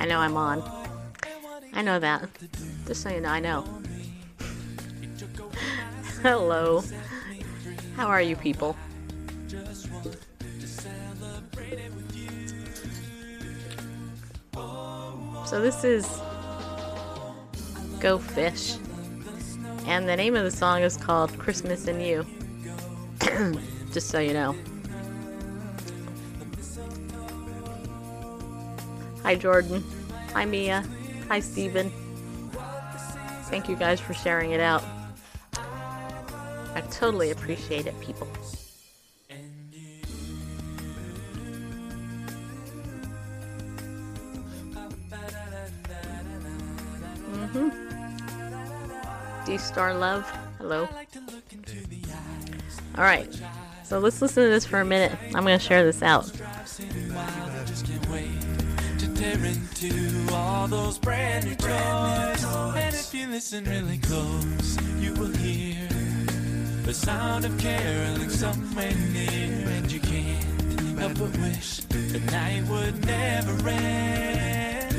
I know I'm on. I know that. Just so you know, I know. Hello. How are you people? So this is Go Fish. And the name of the song is called Christmas in You. Just so you know. Hi, Jordan. Hi, Mia. Hi, Steven. Thank you guys for sharing it out. I totally appreciate it, people. Mm-hmm. D Star Love. Hello. All right. So let's listen to this for a minute. I'm going to share this out. Tear into all those brand new toys. And if you listen really close, you will hear the sound of caroling somewhere near. And you can't help but wish the night would never end.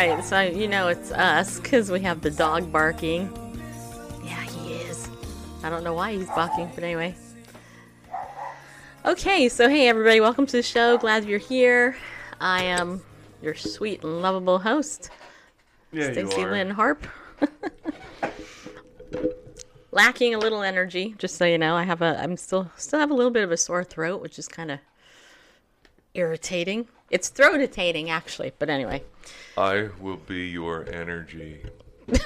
Right, so you know it's us because we have the dog barking. Yeah, he is. I don't know why he's barking, but anyway. Okay, so hey everybody, welcome to the show. Glad you're here. I am your sweet and lovable host, Yeah, Stacy. Lynn Harp. Lacking a little energy, just so you know. I have a, I'm still still have a little bit of a sore throat, which is kind of irritating. It's throat-itating actually, but anyway. I will be your energy.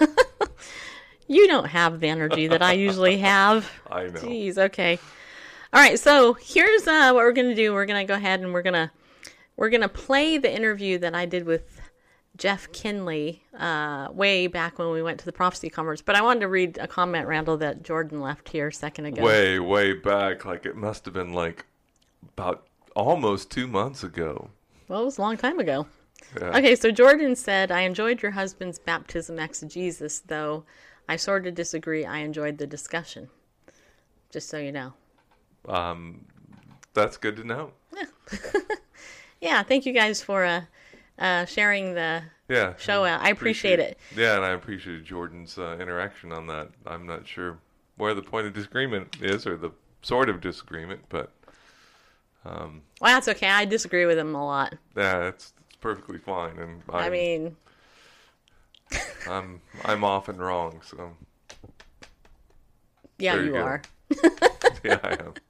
You don't have the energy that I usually have. I know. Jeez, okay. All right, so here's uh, what we're gonna do. We're gonna go ahead and we're gonna we're gonna play the interview that I did with Jeff Kinley uh, way back when we went to the prophecy conference. But I wanted to read a comment, Randall, that Jordan left here a second ago. Way, way back. Like it must have been like about almost two months ago. Well, it was a long time ago. Yeah. Okay, so Jordan said, I enjoyed your husband's baptism exegesis, though I sort of disagree. I enjoyed the discussion. Just so you know. Um, that's good to know. Yeah, thank you guys for uh, uh, sharing the Yeah. show out. I appreciate it. Yeah, and I appreciate Jordan's uh, interaction on that. I'm not sure where the point of disagreement is or the sort of disagreement, but Well, that's okay. I disagree with him a lot. yeah, it's, it's perfectly fine. And I'm, I mean, I'm I'm often wrong, so yeah, There you you are. yeah, I am.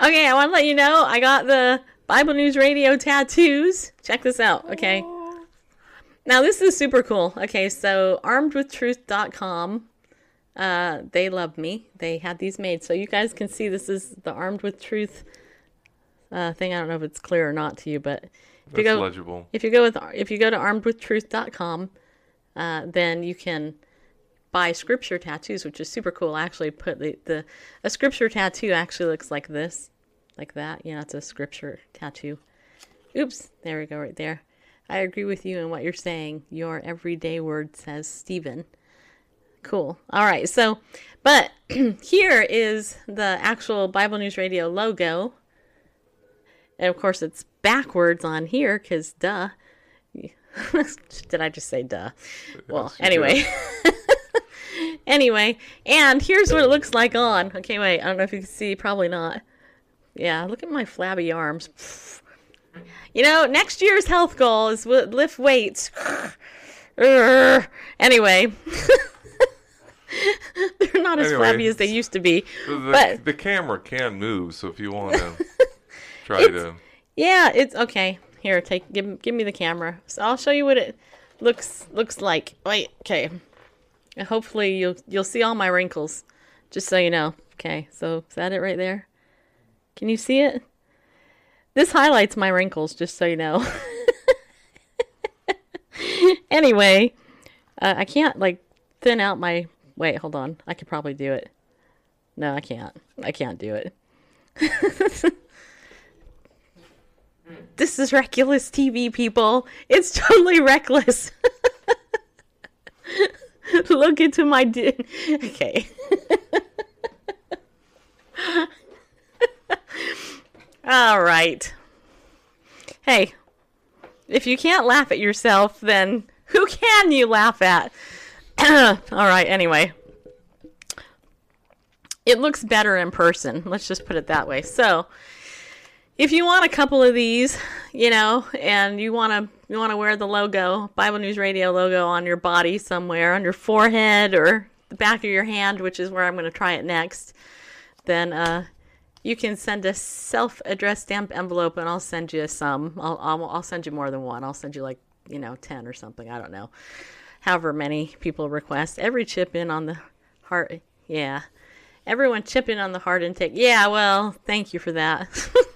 Okay, I want to let you know I got the Bible News Radio tattoos. Check this out, okay? Now, this is super cool. Okay, so armedwithtruth.com uh, they love me. They had these made, so you guys can see this is the Armed with Truth uh, thing. I don't know if it's clear or not to you, but if you go legible. if you go with if you go to armedwithtruth.com, uh, then you can buy scripture tattoos, which is super cool. I actually put the, the a scripture tattoo actually looks like this, like that. You know, it's a scripture tattoo. Oops, there we go, right there. I agree with you in what you're saying. Your everyday word says Stephen. Cool. All right. So, but here is the actual Bible News Radio logo. And of course, it's backwards on here because duh. Did I just say duh? Well, Yes, you anyway. anyway, and here's what it looks like on. Okay, wait. I don't know if you can see. Probably not. Yeah, look at my flabby arms. You know, next year's health goal is lift weights. Anyway, they're not as flabby as they used to be. The, But- the camera can move, so if you want to try to. Yeah, it's okay. Here, take give give me the camera. So I'll show you what it looks looks like. Wait, okay. And hopefully you'll you'll see all my wrinkles, just so you know. Okay, so is that it right there? Can you see it? This highlights my wrinkles, just so you know. anyway, uh, I can't like thin out my. Wait, hold on. I could probably do it. No, I can't. I can't do it. This is reckless TV, people. It's totally reckless. Look into my. Di- okay. All right. Hey, if you can't laugh at yourself, then who can you laugh at? All right, anyway. It looks better in person. Let's just put it that way. So, if you want a couple of these, you know, and you want to you want to wear the logo, Bible News Radio logo on your body somewhere, on your forehead or the back of your hand, which is where I'm going to try it next, then uh, you can send a self-addressed stamp envelope, and I'll send you some. I'll, I'll I'll send you more than one. I'll send you like you know ten or something. I don't know, however many people request. Every chip in on the heart, yeah. Everyone chip in on the heart intake. Yeah, well, thank you for that.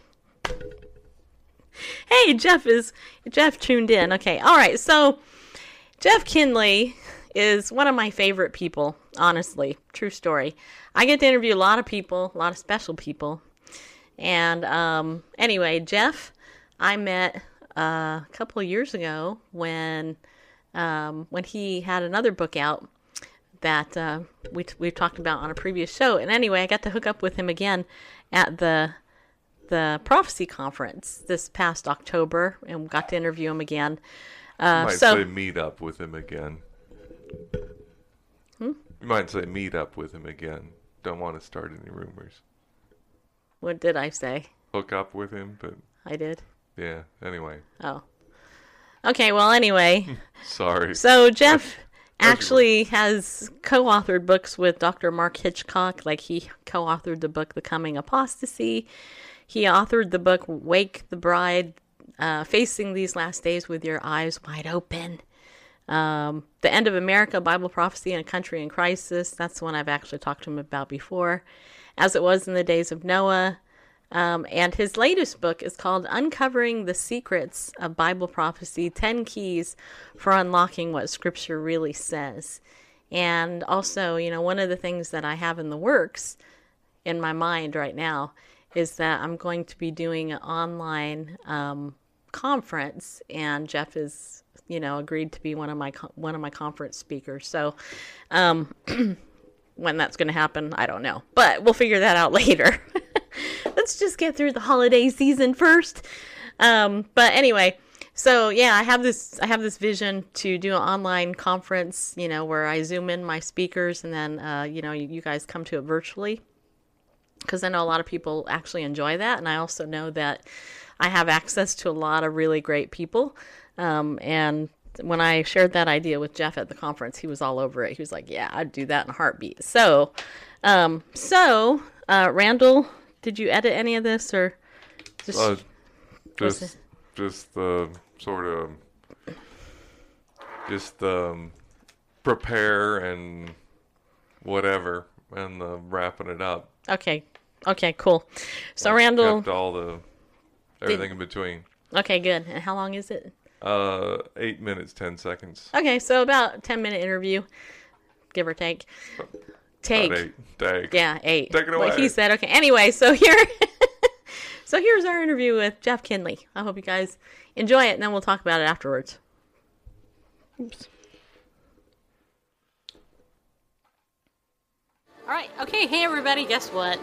hey, Jeff is Jeff tuned in. Okay, all right. So Jeff Kinley is one of my favorite people. Honestly, true story. I get to interview a lot of people, a lot of special people. And um, anyway, Jeff, I met uh, a couple of years ago when um, when he had another book out that uh, we we've talked about on a previous show. And anyway, I got to hook up with him again at the the prophecy conference this past October, and got to interview him again. Uh, might so say meet up with him again. Hmm? You might say meet up with him again. Don't want to start any rumors. what did I say? Hook up with him, but I did. yeah. Anyway, Oh, okay. Well, anyway, sorry. so Jeff actually has co-authored books with Dr. Mark Hitchcock. Like he co-authored the book The Coming Apostasy. He authored the book Wake the Bride, uh, Facing These Last Days with Your Eyes Wide Open. Um, the End of America, Bible Prophecy in a Country in Crisis. That's the one I've actually talked to him about before. As it was in the days of Noah. Um, and his latest book is called Uncovering the Secrets of Bible Prophecy 10 Keys for Unlocking What Scripture Really Says. And also, you know, one of the things that I have in the works in my mind right now is that I'm going to be doing an online um, conference, and Jeff is, you know, agreed to be one of my one of my conference speakers. So, um, when that's going to happen, I don't know, but we'll figure that out later. Let's just get through the holiday season first. Um, but anyway, so yeah, I have this I have this vision to do an online conference, you know, where I zoom in my speakers and then uh, you know you, you guys come to it virtually because I know a lot of people actually enjoy that, and I also know that I have access to a lot of really great people. Um, and when I shared that idea with Jeff at the conference, he was all over it. He was like, "Yeah, I'd do that in a heartbeat." So, um, so uh, Randall, did you edit any of this or just? Uh, just, just the sort of, just um, prepare and whatever and the wrapping it up. Okay. Okay, cool. So Randall kept all the everything in between. Okay, good. And how long is it? Uh, eight minutes ten seconds. Okay, so about 10 minute interview, give or take. Take. About eight. Take. Yeah, eight. Take it What he said. Okay. Anyway, so here, so here's our interview with Jeff Kinley. I hope you guys enjoy it, and then we'll talk about it afterwards. Oops. All right. Okay. Hey, everybody. Guess what?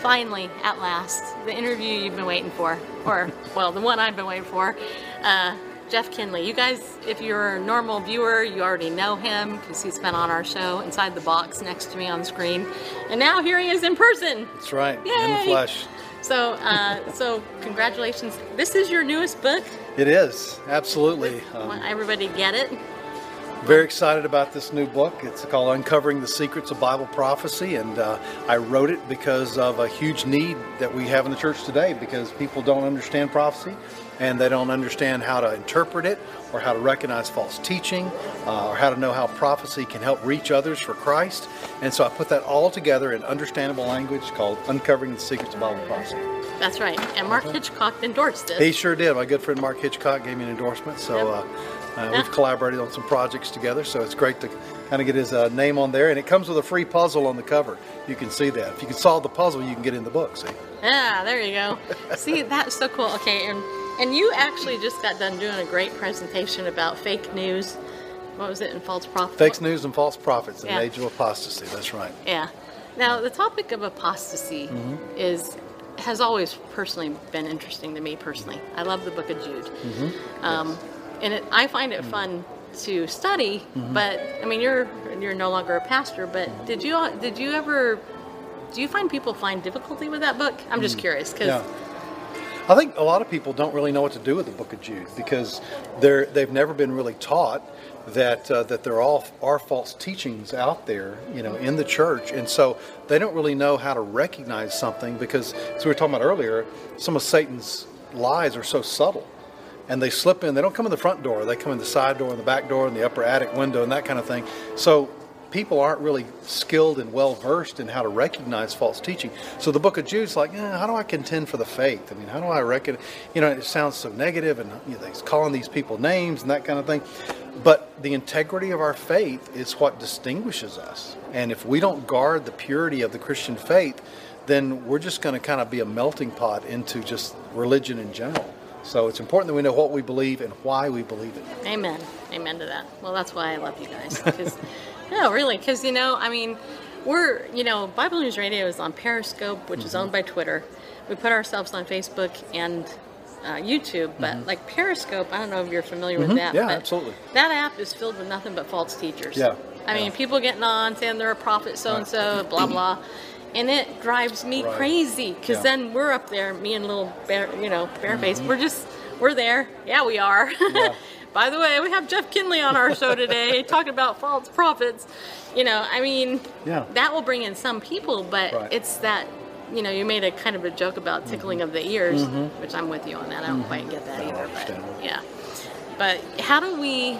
Finally, at last, the interview you've been waiting for, or well, the one I've been waiting for. Uh, Jeff Kinley. You guys, if you're a normal viewer, you already know him because he's been on our show inside the box next to me on the screen, and now here he is in person. That's right. In the flesh. So, uh, so congratulations. This is your newest book. It is absolutely. I Um, want everybody to get it. Very excited about this new book. It's called Uncovering the Secrets of Bible Prophecy, and uh, I wrote it because of a huge need that we have in the church today. Because people don't understand prophecy, and they don't understand how to interpret it, or how to recognize false teaching, uh, or how to know how prophecy can help reach others for Christ. And so I put that all together in understandable language called Uncovering the Secrets of Bible Prophecy. That's right. And Mark Hitchcock endorsed it. He sure did. My good friend Mark Hitchcock gave me an endorsement, so uh, uh, we've collaborated on some projects together. So it's great to kind of get his uh, name on there, and it comes with a free puzzle on the cover. You can see that. If you can solve the puzzle, you can get in the book. See? Yeah, there you go. See, that's so cool. Okay, and and you actually just got done doing a great presentation about fake news. What was it in false prophets. Fake news and false prophets in Yeah. the age of apostasy. That's right. Yeah. Now the topic of apostasy Mm-hmm. is has always personally been interesting to me personally. I love the Book of Jude, Mm-hmm. um, and it, I find it fun to study. Mm-hmm. But I mean, you're you're no longer a pastor. But did you did you ever do you find people find difficulty with that book? I'm just curious because. Yeah. I think a lot of people don't really know what to do with the Book of Jude because they're they've never been really taught that uh, that there all are false teachings out there, you know, in the church, and so they don't really know how to recognize something because, as we were talking about earlier, some of Satan's lies are so subtle, and they slip in. They don't come in the front door; they come in the side door, and the back door, and the upper attic window, and that kind of thing. So people aren't really skilled and well versed in how to recognize false teaching. So the book of Jude's like, eh, how do I contend for the faith? I mean, how do I reckon? You know, it sounds so negative, and you know, he's calling these people names and that kind of thing. But the integrity of our faith is what distinguishes us. And if we don't guard the purity of the Christian faith, then we're just going to kind of be a melting pot into just religion in general. So it's important that we know what we believe and why we believe it. Amen. Amen to that. Well, that's why I love you guys. 'Cause- no, really, because you know, I mean, we're you know, Bible News Radio is on Periscope, which is Mm-hmm. owned by Twitter. We put ourselves on Facebook and uh, YouTube, but like Periscope, I don't know if you're familiar with that. Mm-hmm. Yeah, but absolutely. That app is filled with nothing but false teachers. Yeah, I mean, people getting on saying they're a prophet, so and so, blah blah. And it drives me Right. crazy because Yeah. Mm-hmm. then we're up there, me and little bear, you know, bareface. We're just, we're there. Yeah, we are. By the way, we have Jeff Kinley on our show today talking about false prophets. You know, I mean, Yeah. that will bring in some people, but Right. it's that, you know, you made a kind of a joke about tickling of the ears, which I'm with you on that. I don't quite get that Mm-hmm. I either, but yeah. But how do we,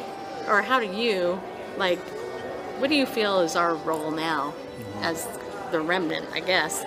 or how do you, like, what do you feel is our role now Mm-hmm. as the remnant, I guess,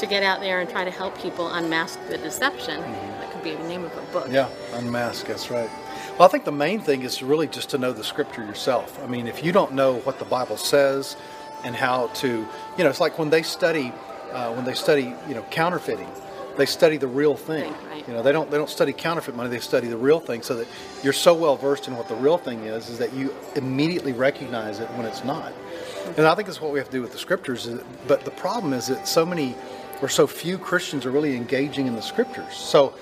to get out there and try to help people unmask the deception? That could be the name of a book. Mm-hmm. Yeah, unmask, that's right. Well, I think the main thing is really just to know the scripture yourself. I mean, if you don't know what the Bible says and how to, you know, it's like when they study, uh, when they study, you know, counterfeiting, they study the real thing. Thing, right. You know, they don't they don't study counterfeit money. They study the real thing, so that you're so well versed in what the real thing is, is that you immediately recognize it when it's not. And I think that's what we have to do with the scriptures. But the problem is that so many or so few Christians are really engaging in the scriptures. So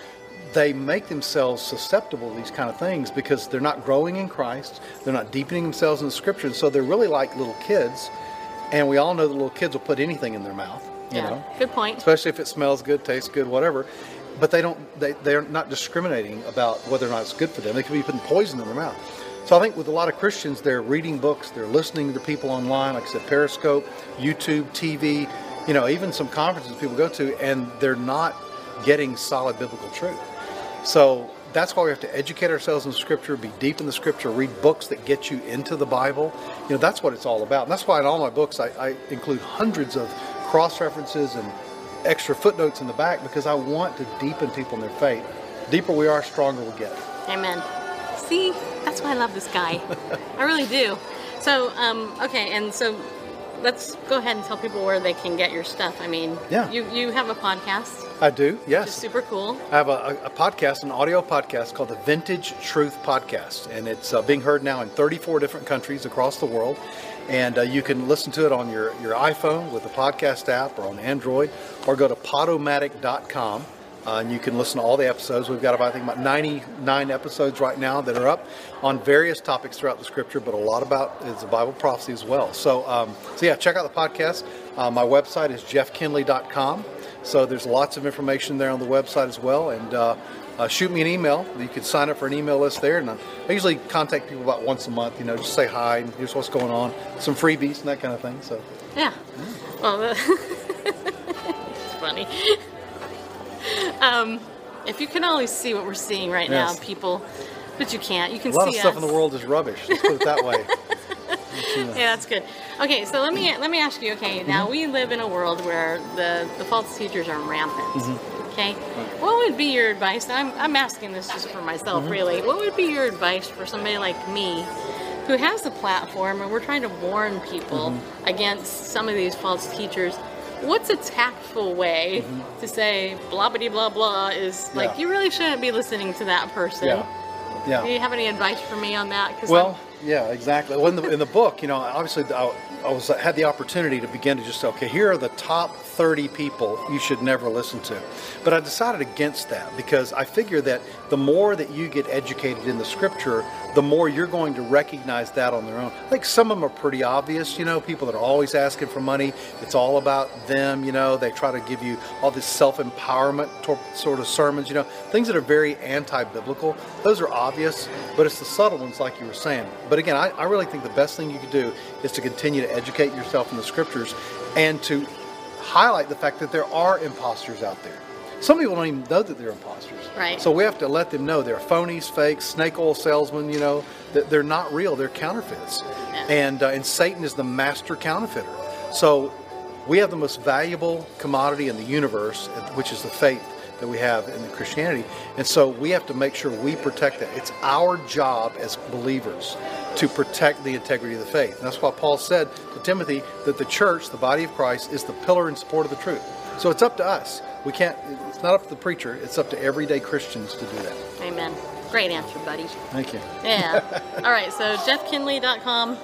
they make themselves susceptible to these kind of things because they're not growing in Christ. They're not deepening themselves in the scriptures. So they're really like little kids. And we all know that little kids will put anything in their mouth. You Yeah, know? good point. especially if it smells good, tastes good, whatever. But they don't. They they're not discriminating about whether or not it's good for them. They could be putting poison in their mouth. So I think with a lot of Christians, they're reading books, they're listening to people online, like I said, Periscope, YouTube, TV, you know, even some conferences people go to, and they're not getting solid biblical truth. So that's why we have to educate ourselves in Scripture, be deep in the Scripture, read books that get you into the Bible. You know, that's what it's all about. And that's why in all my books I, I include hundreds of cross references and extra footnotes in the back because I want to deepen people in their faith. Deeper we are, stronger we get. Amen. See, that's why I love this guy. I really do. So, um, okay, and so let's go ahead and tell people where they can get your stuff. I mean, Yeah. you you have a podcast, I do, which is yes. super cool. I have a, a podcast, an audio podcast called the Vintage Truth Podcast, and it's uh, being heard now in 34 different countries across the world. And uh, you can listen to it on your, your iPhone with the podcast app or on Android, or go to podomatic.com. Uh, and you can listen to all the episodes. We've got about, I think, about 99 episodes right now that are up on various topics throughout the scripture, but a lot about is the Bible prophecy as well. So, um, so yeah, check out the podcast. Uh, my website is jeffkinley.com. So there's lots of information there on the website as well. And uh, uh, shoot me an email. You can sign up for an email list there. And I usually contact people about once a month, you know, just say hi and here's what's going on, some freebies and that kind of thing. So, Yeah. Well, it's funny. um, if you can only see what we're seeing right Yes. now, people, but you can't. You can see a lot see of stuff us. in the world is rubbish. Let's put it that way. Yeah, that's good. Okay, so let me let me ask you. Okay, now mm-hmm. we live in a world where the the false teachers are rampant. Mm-hmm. Okay, what would be your advice? I'm I'm asking this just for myself, mm-hmm. really. What would be your advice for somebody like me? Who has the platform and we're trying to warn people against some of these false teachers? What's a tactful way mm-hmm. to say blah blah blah blah is like Yeah. you really shouldn't be listening to that person? Yeah. Yeah. Do you have any advice for me on that? 'Cause Well, yeah, exactly. Well, in the, in the book, you know, obviously I, I was had the opportunity to begin to just say, okay, here are the top 30 people you should never listen to. But I decided against that because I figure that the more that you get educated in the scripture, the more you're going to recognize that on their own. I think some of them are pretty obvious, you know, people that are always asking for money. It's all about them, you know, they try to give you all this self empowerment sort of sermons, you know, things that are very anti biblical. Those are obvious, but it's the subtle ones, like you were saying. But again, I, I really think the best thing you could do is to continue to educate yourself in the scriptures and to highlight the fact that there are imposters out there. Some people don't even know that they're imposters. Right. So we have to let them know they're phonies, fakes, snake oil salesmen. You know that they're not real; they're counterfeits. And uh, and Satan is the master counterfeiter. So we have the most valuable commodity in the universe, which is the faith that we have in Christianity. And so we have to make sure we protect that. It's our job as believers to protect the integrity of the faith. And that's why Paul said to Timothy that the church, the body of Christ, is the pillar and support of the truth. So it's up to us. We can't. It's not up to the preacher. It's up to everyday Christians to do that. Amen. Great answer, buddy. Thank you. Yeah. All right. So jeffkinley.com.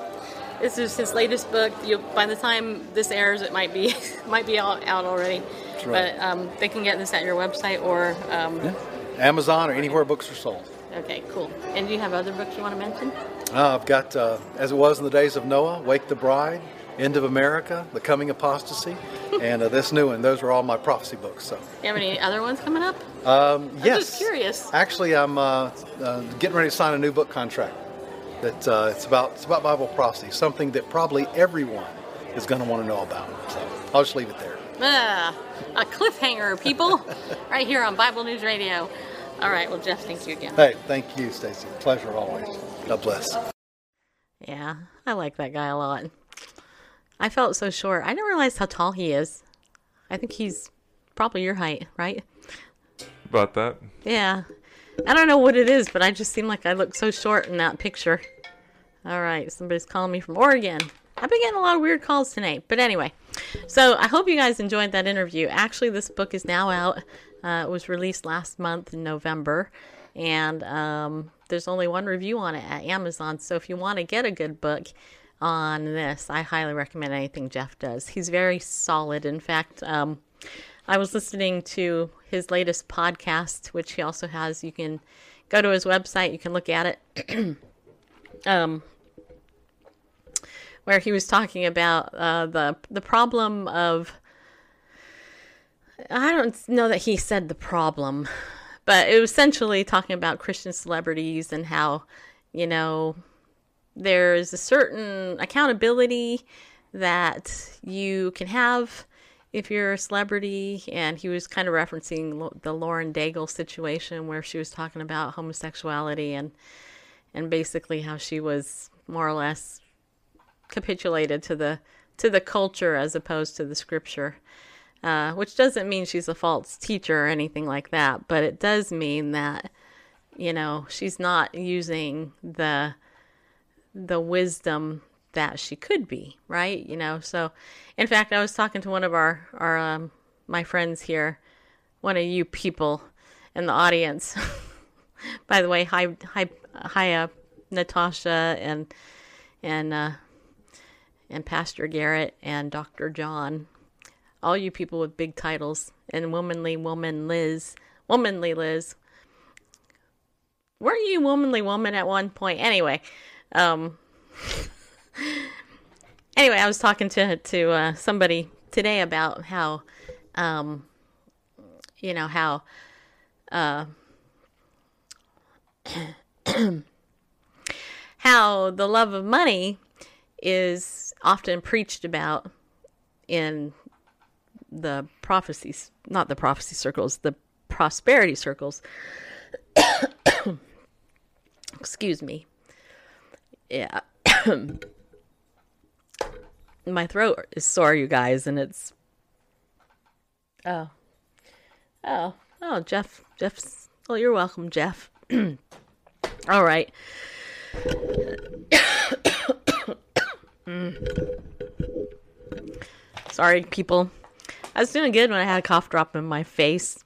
This is his latest book. You, by the time this airs, it might be might be out, out already. right. But um, they can get this at your website or um, Amazon or anywhere books are sold. okay, cool. And do you have other books you want to mention? Uh, I've got, uh, as it was in the days of Noah, Wake the Bride, End of America, The Coming Apostasy, and uh, this new one. Those are all my prophecy books. So, you have any other ones coming up? um, yes. just curious. Actually, I'm uh, uh, getting ready to sign a new book contract. That uh, it's about it's about Bible prophecy, something that probably everyone is going to want to know about. So I'll just leave it there. Ah, a cliffhanger, people, right here on Bible News Radio. All right. Well, Jeff, thank you again. Hey, thank you, Stacy. Pleasure always. God bless. Yeah, I like that guy a lot. I felt so short. I didn't realize how tall he is. I think he's probably your height, right? About that. Yeah. I don't know what it is, but I just seem like I look so short in that picture. All right, somebody's calling me from Oregon. I've been getting a lot of weird calls tonight. But anyway, so I hope you guys enjoyed that interview. Actually, this book is now out. Uh, it was released last month in November. And um, there's only one review on it at Amazon. So if you want to get a good book on this, I highly recommend anything Jeff does. He's very solid. In fact, um, I was listening to his latest podcast, which he also has. You can go to his website, you can look at it. um, where he was talking about uh, the the problem of I don't know that he said the problem, but it was essentially talking about Christian celebrities and how you know there's a certain accountability that you can have if you're a celebrity, and he was kind of referencing the Lauren Daigle situation where she was talking about homosexuality and and basically how she was more or less capitulated to the to the culture as opposed to the scripture. Uh, which doesn't mean she's a false teacher or anything like that, but it does mean that you know she's not using the the wisdom that she could be, right? You know, so in fact, I was talking to one of our our um, my friends here, one of you people in the audience. By the way, hi hi hi uh, Natasha and and uh, and Pastor Garrett and Dr. John, all you people with big titles, and womanly woman Liz, womanly Liz. Weren't you womanly woman at one point? Anyway, um, anyway, I was talking to to uh, somebody today about how, um, you know how, uh, how the love of money is often preached about in the prophecies, not the prophecy circles, the prosperity circles. Excuse me. Yeah. My throat is sore, you guys, and it's. Oh. Oh. Oh, Jeff. Jeff's. Oh, you're welcome, Jeff. All right. Mm. Sorry, people. I was doing good when I had a cough drop in my face.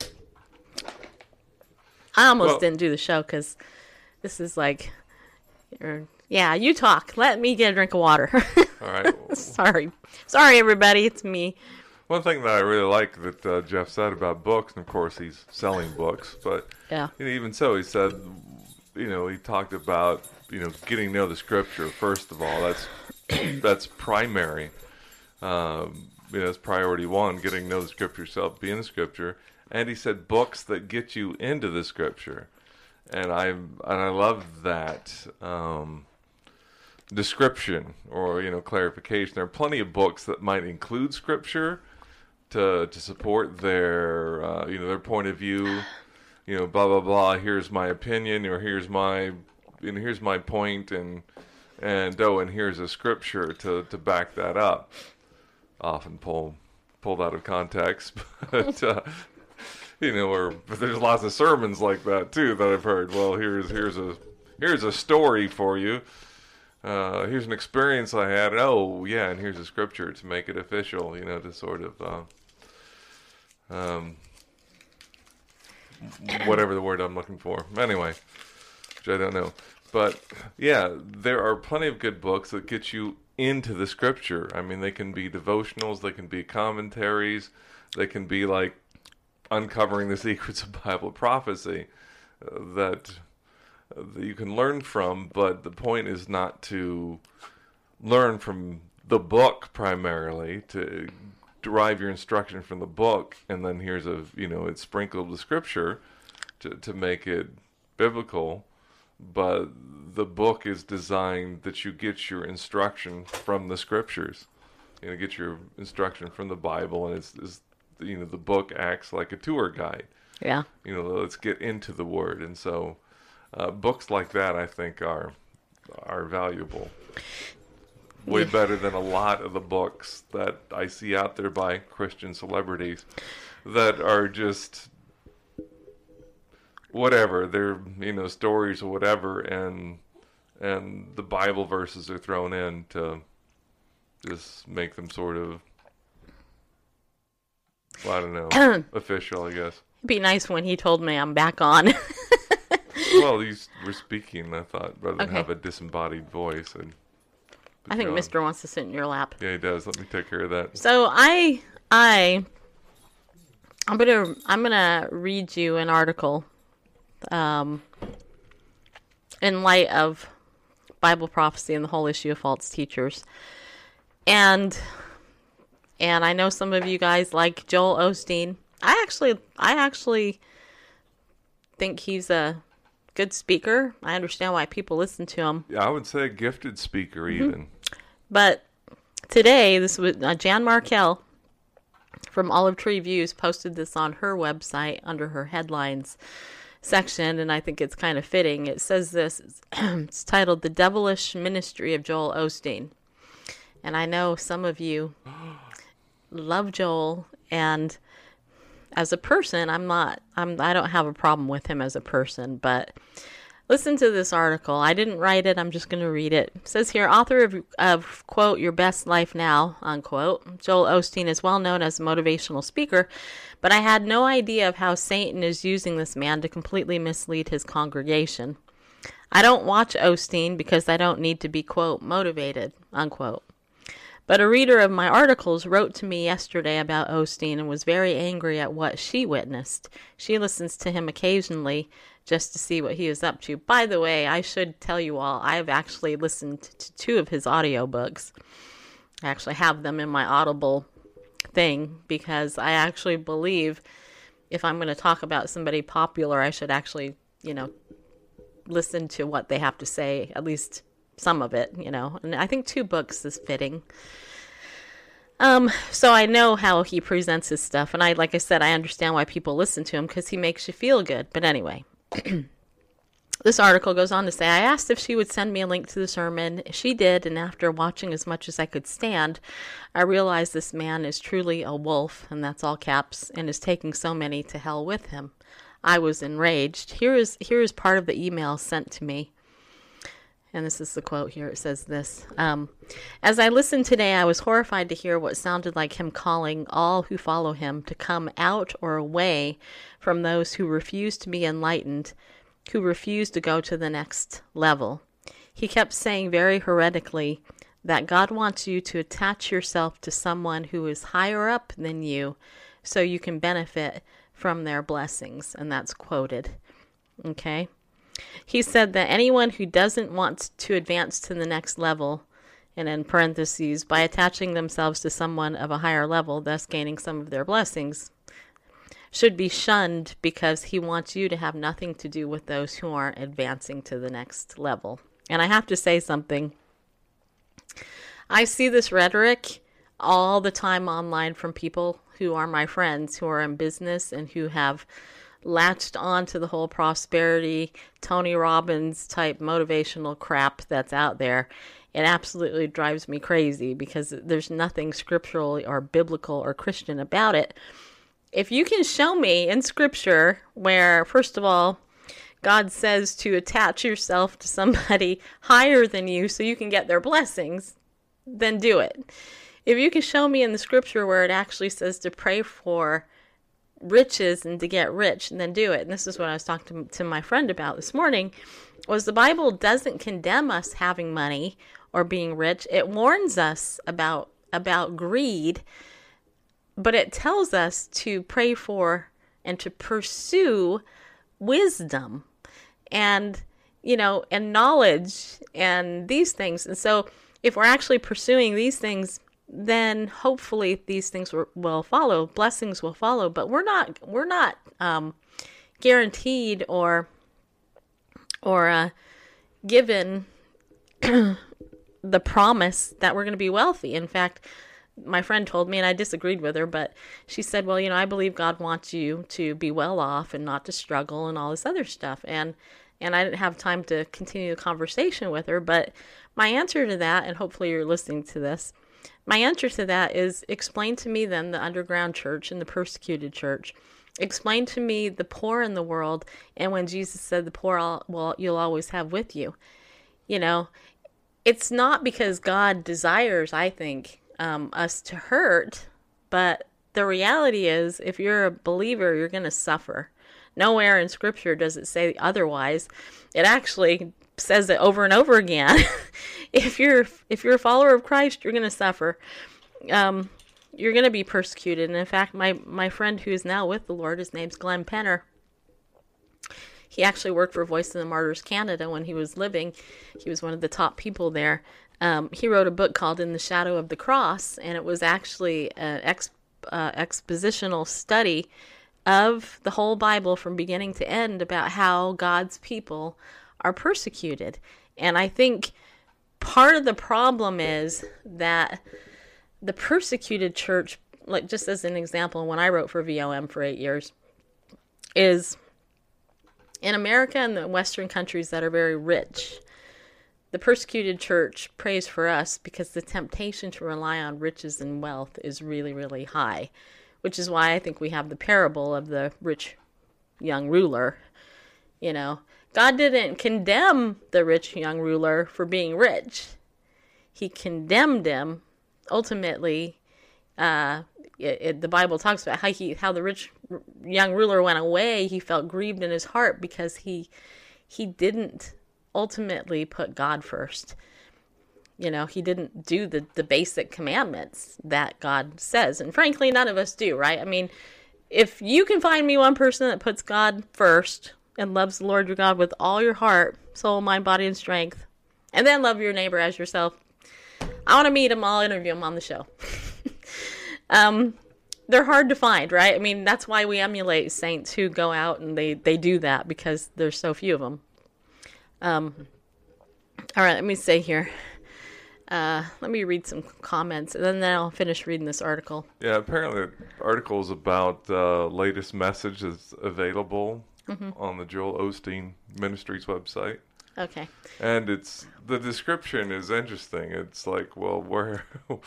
I almost Well- didn't do the show because this is like, yeah, you talk. Let me get a drink of water. All right. Sorry, sorry, everybody. It's me. One thing that I really like that uh, Jeff said about books, and of course he's selling books, but Yeah. even so, he said, you know, he talked about you know getting to know the scripture first of all. That's that's primary. Um, you know, that's priority one: getting to know the scripture yourself, be in the scripture. And he said books that get you into the scripture, and I and I love that. Um, description or you know clarification. There are plenty of books that might include scripture to to support their uh, you know their point of view. You know, blah blah blah. Here's my opinion, or here's my know, here's my point, and and oh, and here's a scripture to to back that up. Often pull pulled out of context, but. Uh, you know, or but there's lots of sermons like that too that I've heard. Well, here's here's a here's a story for you. Uh, here's an experience I had. Oh, yeah, and here's a scripture to make it official. You know, to sort of uh, um, whatever the word I'm looking for. Anyway, which I don't know. But yeah, there are plenty of good books that get you into the scripture. I mean, they can be devotionals, they can be commentaries, they can be like uncovering the secrets of Bible prophecy uh, that, that you can learn from. But the point is not to learn from the book primarily to derive your instruction from the book, and then here's a you know it's sprinkled with scripture to to make it biblical. But the book is designed that you get your instruction from the scriptures. You know, get your instruction from the Bible, and it's, it's you know the book acts like a tour guide. Yeah. You know, let's get into the Word, and so uh, books like that I think are are valuable. Way better than a lot of the books that I see out there by Christian celebrities that are just whatever they're you know stories or whatever and and the bible verses are thrown in to just make them sort of well, i don't know official i guess It'd be nice when he told me I'm back on. well were speaking i thought rather than Okay. have a disembodied voice and I think. Mister wants to sit in your lap. yeah he does let me take care of that So I I I'm gonna I'm gonna read you an article um in light of Bible prophecy and the whole issue of false teachers. And and I know some of you guys like Joel Osteen. I actually I actually think he's a good speaker. I understand why people listen to him. yeah i would say a gifted speaker Mm-hmm. even But today, this was uh, Jan Markell from Olive Tree Views posted this on her website under her headlines section, and I think it's kind of fitting. It says this it's titled The Devilish Ministry of Joel Osteen. And I know some of you love Joel, and as a person, I'm not, I'm, I don't have a problem with him as a person, but listen to this article. I didn't write it. I'm just going to read it. it. says here, author of, of, quote, Your Best Life Now, unquote. Joel Osteen is well known as a motivational speaker, but I had no idea of how Satan is using this man to completely mislead his congregation. I don't watch Osteen because I don't need to be, quote, motivated, unquote. But a reader of my articles wrote to me yesterday about Osteen and was very angry at what she witnessed. She listens to him occasionally just to see what he is up to. By the way, I should tell you all, I've actually listened to two of his audiobooks. I actually have them in my Audible thing because I actually believe if I'm going to talk about somebody popular, I should actually, you know, listen to what they have to say, at least some of it, you know. And I think two books is fitting. Um, so I know how he presents his stuff, and I, like I said, I understand why people listen to him because he makes you feel good. But anyway, this article goes on to say I asked if she would send me a link to the sermon. She did, and after watching as much as I could stand, I realized this man is truly a wolf, and that's all caps, and is taking so many to hell with him. I was enraged. Here is here is part of the email sent to me and this is the quote here. It says this um, As I listened today, I was horrified to hear what sounded like him calling all who follow him to come out or away from those who refuse to be enlightened, who refuse to go to the next level. He kept saying very heretically that God wants you to attach yourself to someone who is higher up than you so you can benefit from their blessings. And that's quoted. Okay? He said that anyone who doesn't want to advance to the next level, and in parentheses, by attaching themselves to someone of a higher level, thus gaining some of their blessings, should be shunned because he wants you to have nothing to do with those who aren't advancing to the next level. And I have to say something. I see this rhetoric all the time online from people who are my friends who are in business and who have latched on to the whole prosperity, Tony Robbins type motivational crap that's out there. It absolutely drives me crazy because there's nothing scriptural or biblical or Christian about it. If you can show me in scripture where, first of all, God says to attach yourself to somebody higher than you so you can get their blessings, then do it. If you can show me in the scripture where it actually says to pray for riches and to get rich and then do it. And this is what I was talking to, to my friend about this morning was the Bible doesn't condemn us having money or being rich. It warns us about about greed, but it tells us to pray for and to pursue wisdom and you know and knowledge and these things. And so if we're actually pursuing these things then hopefully these things will follow blessings will follow but we're not we're not um, guaranteed or or uh, given the promise that we're going to be wealthy. In fact my friend told me and I disagreed with her but she said well you know I believe God wants you to be well off and not to struggle and all this other stuff. And and I didn't have time to continue the conversation with her but my answer to that and hopefully you're listening to this my answer to that is explain to me then the underground church and the persecuted church. Explain to me the poor in the world and when Jesus said the poor all, well you'll always have with you. You know, it's not because God desires, I think, um, us to hurt, but the reality is if you're a believer, you're going to suffer. Nowhere in scripture does it say otherwise. It actually says it over and over again. if you're if you're a follower of Christ, you're going to suffer. Um, you're going to be persecuted. And in fact, my my friend who is now with the Lord, his name's Glenn Penner. He actually worked for Voice of the Martyrs Canada when he was living. He was one of the top people there. Um, he wrote a book called In the Shadow of the Cross, and it was actually an ex, uh, expositional study of the whole Bible from beginning to end about how God's people are persecuted. And I think part of the problem is that the persecuted church like just as an example, when I wrote for VOM for eight years, is in America and the Western countries that are very rich, the persecuted church prays for us because the temptation to rely on riches and wealth is really, really high, which is why I think we have the parable of the rich young ruler. You know, God didn't condemn the rich young ruler for being rich, He condemned him ultimately. Uh, it, it, the Bible talks about how he how the rich young ruler went away. He felt grieved in his heart because he he didn't ultimately put God first. You know, he didn't do the the basic commandments that God says, and frankly, none of us do, right? I mean, if you can find me one person that puts God first and loves the Lord your God with all your heart, soul, mind, body, and strength, and then love your neighbor as yourself, I want to meet him. I'll interview him on the show. um, they're hard to find, right? I mean, that's why we emulate saints who go out and they they do that because there's so few of them. Um, all right, let me say here. Uh, let me read some comments, and then I'll finish reading this article. Yeah, apparently, the article is about the uh, latest message that's available Mm-hmm. on the Joel Osteen Ministries website. Okay. And it's the description is interesting. It's like, well, where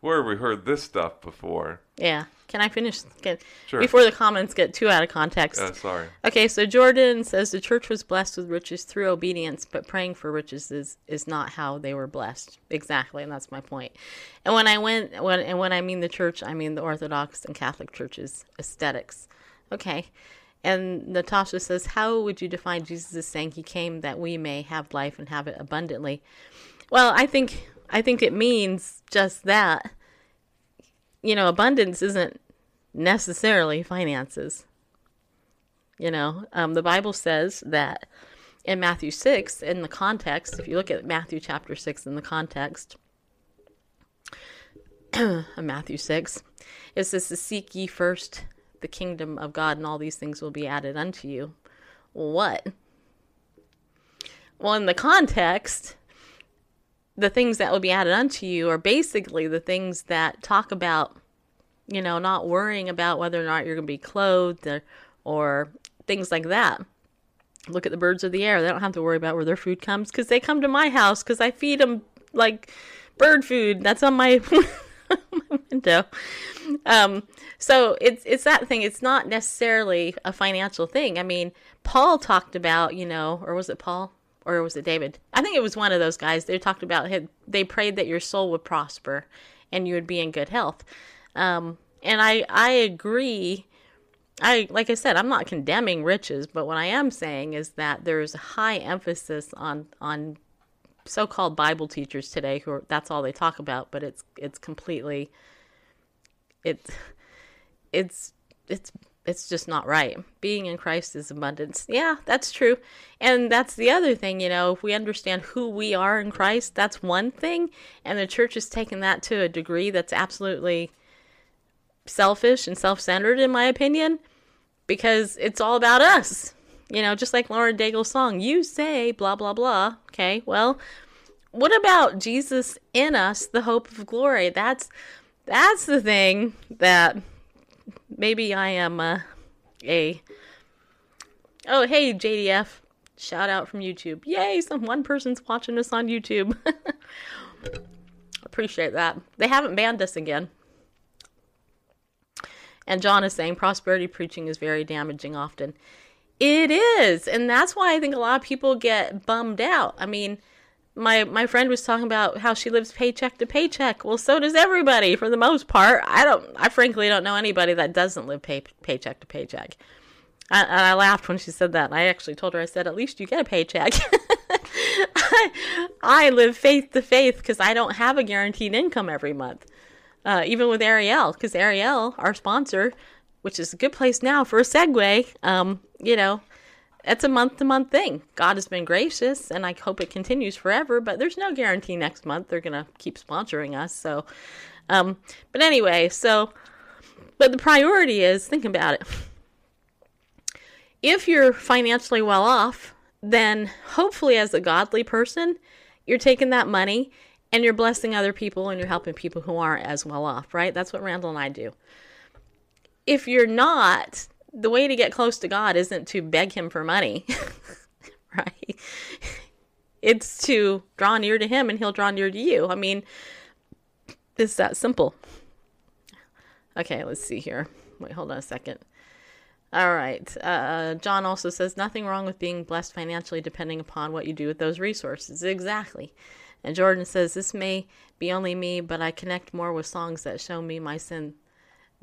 where have we heard this stuff before? Yeah. Can I finish Sure. before the comments get too out of context? Uh, sorry. Okay, so Jordan says the church was blessed with riches through obedience, but praying for riches is, is not how they were blessed. Exactly, and that's my point. And when I went when and when I mean the church, I mean the Orthodox and Catholic churches aesthetics. Okay. And Natasha says, How would you define Jesus as saying he came that we may have life and have it abundantly? Well, I think I think it means just that. You know, abundance isn't necessarily finances. You know, um, the Bible says that in Matthew 6, in the context, if you look at Matthew chapter 6 in the context Matthew 6, it says to seek ye first the kingdom of God, and all these things will be added unto you. What? Well, in the context, the things that will be added unto you are basically the things that talk about, you know, not worrying about whether or not you're going to be clothed or, or things like that. Look at the birds of the air. They don't have to worry about where their food comes because they come to my house because I feed them like bird food. That's on my, my window. Um, so it's it's that thing. It's not necessarily a financial thing. I mean, Paul talked about, you know, or was it Paul? Or was it David? I think it was one of those guys. They talked about they prayed that your soul would prosper and you would be in good health. Um, and I I agree. I like I said, I'm not condemning riches, but what I am saying is that there's a high emphasis on on so-called Bible teachers today who are, that's all they talk about, but it's it's completely it's it's it's it's just not right. Being in Christ is abundance. Yeah, that's true. And that's the other thing, you know, if we understand who we are in Christ, that's one thing. And the church has taken that to a degree that's absolutely selfish and self centered, in my opinion, because it's all about us. You know, just like Lauren Daigle's song, you say blah, blah, blah. Okay, well, what about Jesus in us, the hope of glory? That's that's the thing that maybe I am uh, a. Oh, hey, JDF. Shout out from YouTube. Yay, some one person's watching us on YouTube. Appreciate that. They haven't banned us again. And John is saying prosperity preaching is very damaging often. It is. And that's why I think a lot of people get bummed out. I mean, my my friend was talking about how she lives paycheck to paycheck. Well, so does everybody for the most part. I don't. I frankly don't know anybody that doesn't live pay, paycheck to paycheck. I, and I laughed when she said that. I actually told her, I said, at least you get a paycheck. I, I live faith to faith because I don't have a guaranteed income every month. Uh, even with Ariel, because Ariel, our sponsor, which is a good place now for a segue, um, you know, it's a month to month thing. God has been gracious, and I hope it continues forever. But there's no guarantee next month they're gonna keep sponsoring us. So, um, but anyway, so, but the priority is think about it. If you're financially well off, then hopefully, as a godly person, you're taking that money and you're blessing other people and you're helping people who aren't as well off, right? That's what Randall and I do. If you're not, the way to get close to God isn't to beg him for money, right? It's to draw near to him and he'll draw near to you. I mean, it's that simple. Okay, let's see here. Wait, hold on a second. All right. Uh, John also says nothing wrong with being blessed financially depending upon what you do with those resources. Exactly. And Jordan says this may be only me, but I connect more with songs that show me my sin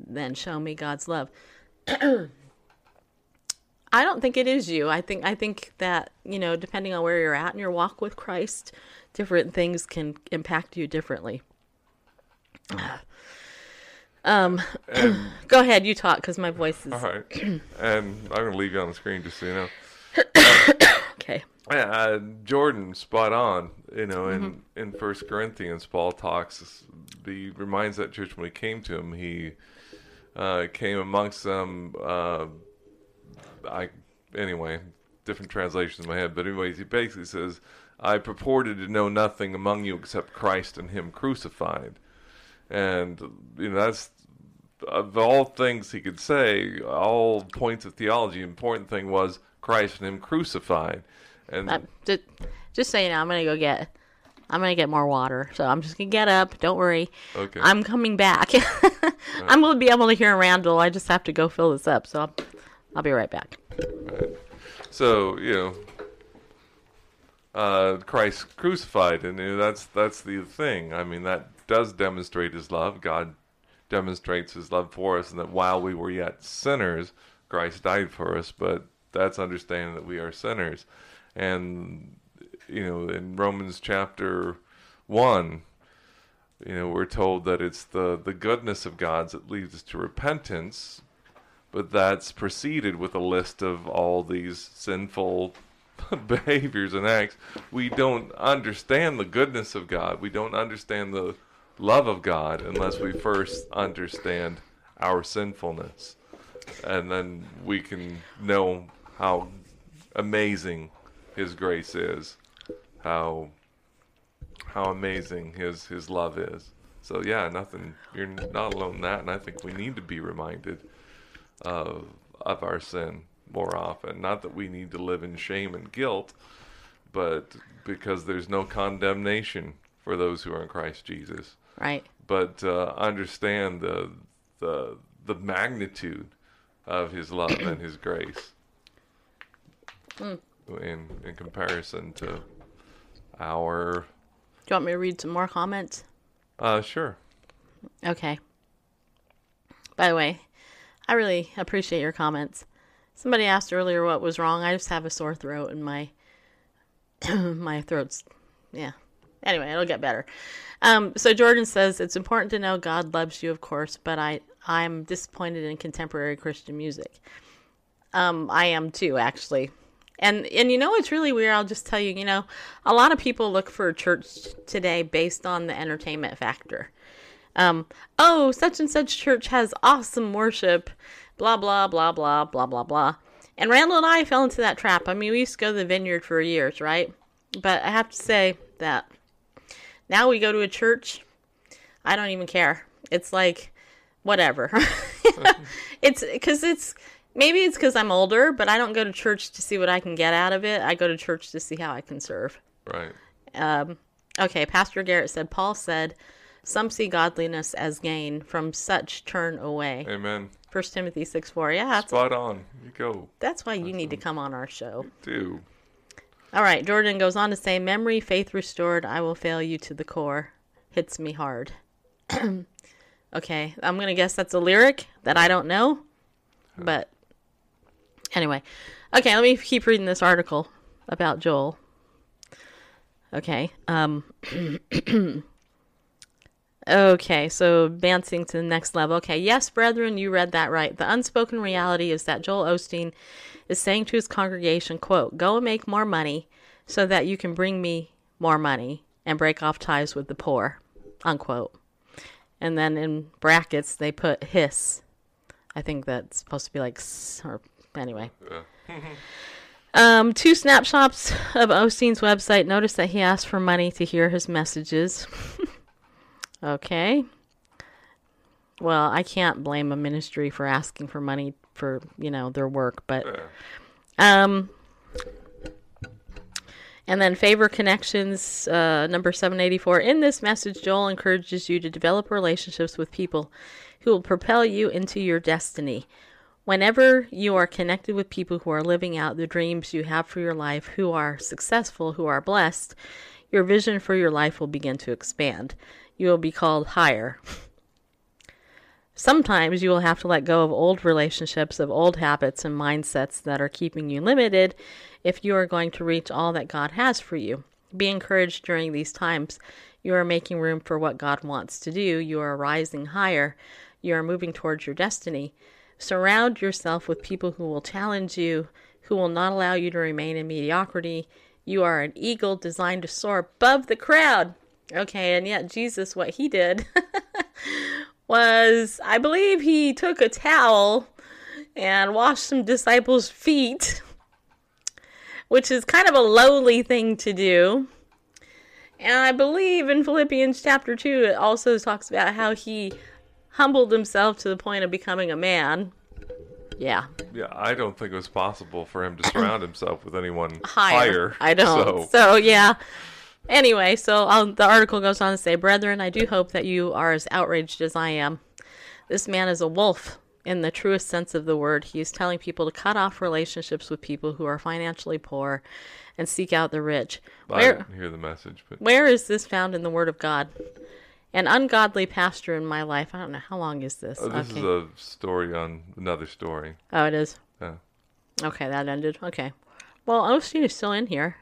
than show me God's love. I don't think it is you. I think I think that you know, depending on where you're at in your walk with Christ, different things can impact you differently. Um, go ahead, you talk because my voice is All right. and I'm going to leave you on the screen just so you know. okay. Yeah, uh, Jordan, spot on. You know, in Mm-hmm. in First Corinthians, Paul talks. He reminds that church when he came to him, he uh, came amongst them. Uh, I anyway, different translations in my head, but anyways, he basically says, "I purported to know nothing among you except Christ and Him crucified," and you know that's of all things he could say, all points of theology. Important thing was Christ and Him crucified, and Uh, just, just so you know, I'm gonna go get. I'm gonna get more water, so I'm just gonna get up. Don't worry. Okay. I'm coming back. I'm gonna be able to hear Randall. I just have to go fill this up, so I'll, I'll be right back. So you know, uh, Christ crucified, and you know, that's that's the thing. I mean, that does demonstrate His love. God demonstrates His love for us, and that while we were yet sinners, Christ died for us. But that's understanding that we are sinners, and you know, in Romans chapter one, you know, we're told that it's the the goodness of God's that leads to repentance, but that's preceded with a list of all these sinful behaviors and acts. We don't understand the goodness of God. We don't understand the love of God unless we first understand our sinfulness. And then we can know how amazing his grace is, how how amazing his his love is. So yeah, nothing you're not alone in that and I think we need to be reminded of of our sin more often. Not that we need to live in shame and guilt, but because there's no condemnation for those who are in Christ Jesus. Right. But uh, understand the the the magnitude of His love and His grace in in comparison to our. Do you want me to read some more comments? Uh, sure. Okay. By the way, I really appreciate your comments. Somebody asked earlier what was wrong. I just have a sore throat and my my throat's yeah. Anyway, it'll get better. Um, so Jordan says it's important to know God loves you, of course, but I I'm disappointed in contemporary Christian music. Um, I am too, actually. And and you know it's really weird. I'll just tell you. You know, a lot of people look for a church today based on the entertainment factor. Um, oh, such and such church has awesome worship, blah blah blah blah blah blah blah. And Randall and I fell into that trap. I mean, we used to go to the vineyard for years, right? But I have to say that now we go to a church. I don't even care. It's like whatever. it's because it's maybe it's because I'm older, but I don't go to church to see what I can get out of it. I go to church to see how I can serve. Right. Um, okay, Pastor Garrett said, Paul said, some see godliness as gain, from such turn away. Amen. First Timothy 6 4. Yeah, that's, Spot on. You go. that's why you need to come on our show. Do. All right, Jordan goes on to say, Memory, faith restored, I will fail you to the core. Hits me hard. okay, I'm going to guess that's a lyric that I don't know. But anyway, okay, let me keep reading this article about Joel. Okay. Um Okay, so advancing to the next level. Okay, yes, brethren, you read that right. The unspoken reality is that Joel Osteen is saying to his congregation, quote, go and make more money so that you can bring me more money and break off ties with the poor, unquote. And then in brackets, they put hiss. I think that's supposed to be like, or anyway. Um, two snapshots of Osteen's website. Notice that he asked for money to hear his messages. okay. Well, I can't blame a ministry for asking for money for, you know, their work, but um and then favor connections uh, number 784 in this message Joel encourages you to develop relationships with people who will propel you into your destiny. Whenever you are connected with people who are living out the dreams you have for your life, who are successful, who are blessed, your vision for your life will begin to expand. You will be called higher. Sometimes you will have to let go of old relationships, of old habits and mindsets that are keeping you limited if you are going to reach all that God has for you. Be encouraged during these times. You are making room for what God wants to do. You are rising higher. You are moving towards your destiny. Surround yourself with people who will challenge you, who will not allow you to remain in mediocrity. You are an eagle designed to soar above the crowd. Okay, and yet Jesus, what he did was, I believe he took a towel and washed some disciples' feet, which is kind of a lowly thing to do. And I believe in Philippians chapter 2, it also talks about how he humbled himself to the point of becoming a man. Yeah, Yeah, I don't think it was possible for him to surround himself with anyone higher. higher. I don't. So, So, yeah. Anyway, so um, the article goes on to say, Brethren, I do hope that you are as outraged as I am. This man is a wolf in the truest sense of the word. He is telling people to cut off relationships with people who are financially poor and seek out the rich. I Where, didn't hear the message, but where is this found in the Word of God? An ungodly pastor in my life. I don't know. How long is this? oh, this is a story on another story. Oh, it is. Yeah. Okay, that ended. Okay. Well, Osteen is still in here.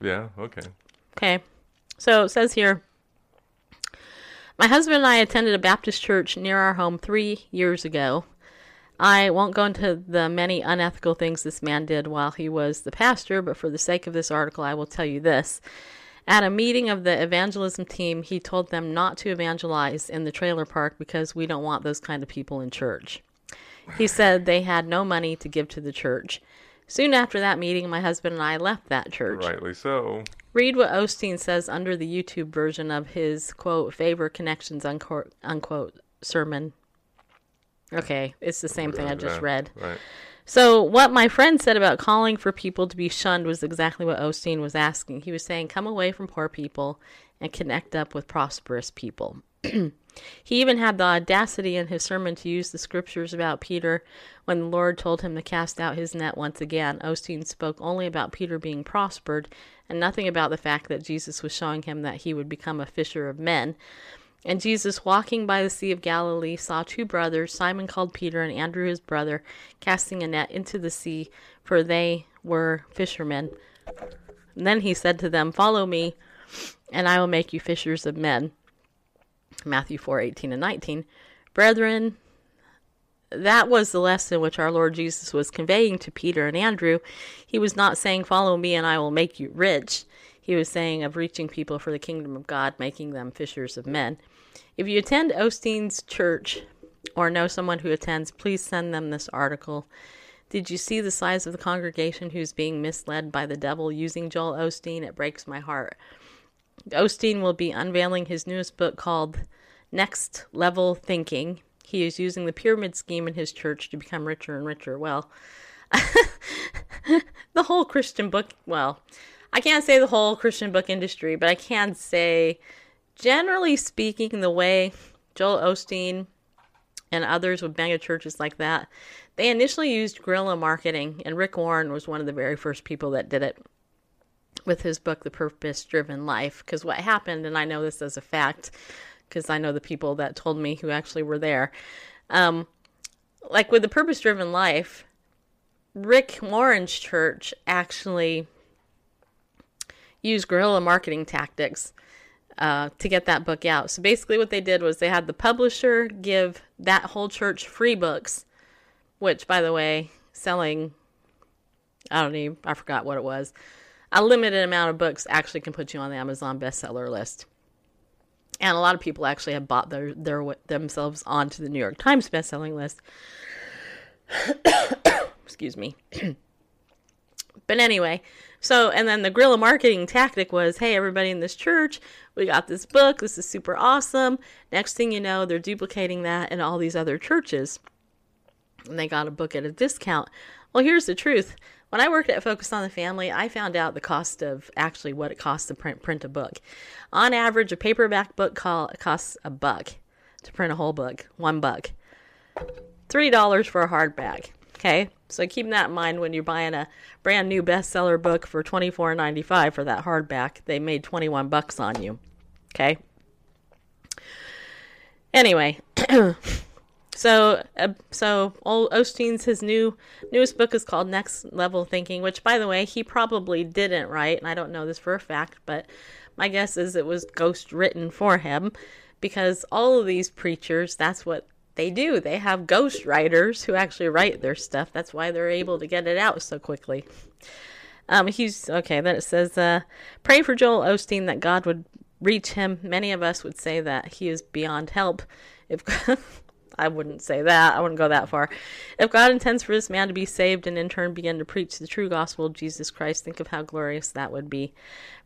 Yeah, okay. Okay. So it says here My husband and I attended a Baptist church near our home three years ago. I won't go into the many unethical things this man did while he was the pastor, but for the sake of this article, I will tell you this. At a meeting of the evangelism team, he told them not to evangelize in the trailer park because we don't want those kind of people in church. He said they had no money to give to the church. Soon after that meeting, my husband and I left that church. Rightly so. Read what Osteen says under the YouTube version of his quote favor connections unquote, unquote sermon. Okay, it's the same thing I just read. Right. So what my friend said about calling for people to be shunned was exactly what Osteen was asking. He was saying, "Come away from poor people and connect up with prosperous people." he even had the audacity in his sermon to use the scriptures about Peter when the Lord told him to cast out his net once again. Osteen spoke only about Peter being prospered and nothing about the fact that Jesus was showing him that he would become a fisher of men. And Jesus, walking by the Sea of Galilee, saw two brothers, Simon called Peter and Andrew his brother, casting a net into the sea, for they were fishermen. And then he said to them, Follow me, and I will make you fishers of men. Matthew 4 18 and 19. Brethren, that was the lesson which our Lord Jesus was conveying to Peter and Andrew. He was not saying, Follow me and I will make you rich. He was saying of reaching people for the kingdom of God, making them fishers of men. If you attend Osteen's church or know someone who attends, please send them this article. Did you see the size of the congregation who's being misled by the devil using Joel Osteen? It breaks my heart. Osteen will be unveiling his newest book called Next Level Thinking. He is using the pyramid scheme in his church to become richer and richer. Well, the whole Christian book, well, I can't say the whole Christian book industry, but I can say, generally speaking, the way Joel Osteen and others with mega churches like that, they initially used guerrilla marketing, and Rick Warren was one of the very first people that did it with his book, The Purpose Driven Life. Because what happened, and I know this as a fact, because I know the people that told me who actually were there. Um, like with The Purpose Driven Life, Rick Warren's church actually used guerrilla marketing tactics uh, to get that book out. So basically, what they did was they had the publisher give that whole church free books, which, by the way, selling, I don't even, I forgot what it was, a limited amount of books actually can put you on the Amazon bestseller list. And a lot of people actually have bought their, their themselves onto the New York Times bestselling list. Excuse me. But anyway, so and then the guerrilla marketing tactic was, hey, everybody in this church, we got this book. This is super awesome. Next thing you know, they're duplicating that in all these other churches. And they got a book at a discount. Well, here's the truth. When I worked at Focus on the Family, I found out the cost of actually what it costs to print print a book. On average, a paperback book call, costs a buck to print a whole book, one buck. Three dollars for a hardback. Okay, so keep that in mind when you're buying a brand new bestseller book for twenty four ninety five for that hardback. They made twenty one bucks on you. Okay. Anyway, so uh, so old Osteen's his new newest book is called Next Level Thinking, which by the way he probably didn't write, and I don't know this for a fact, but my guess is it was ghost written for him because all of these preachers, that's what they do. They have ghost writers who actually write their stuff. That's why they're able to get it out so quickly. Um, he's okay. Then it says, uh, "Pray for Joel Osteen that God would reach him." Many of us would say that he is beyond help. If I wouldn't say that, I wouldn't go that far. If God intends for this man to be saved and in turn begin to preach the true gospel of Jesus Christ, think of how glorious that would be.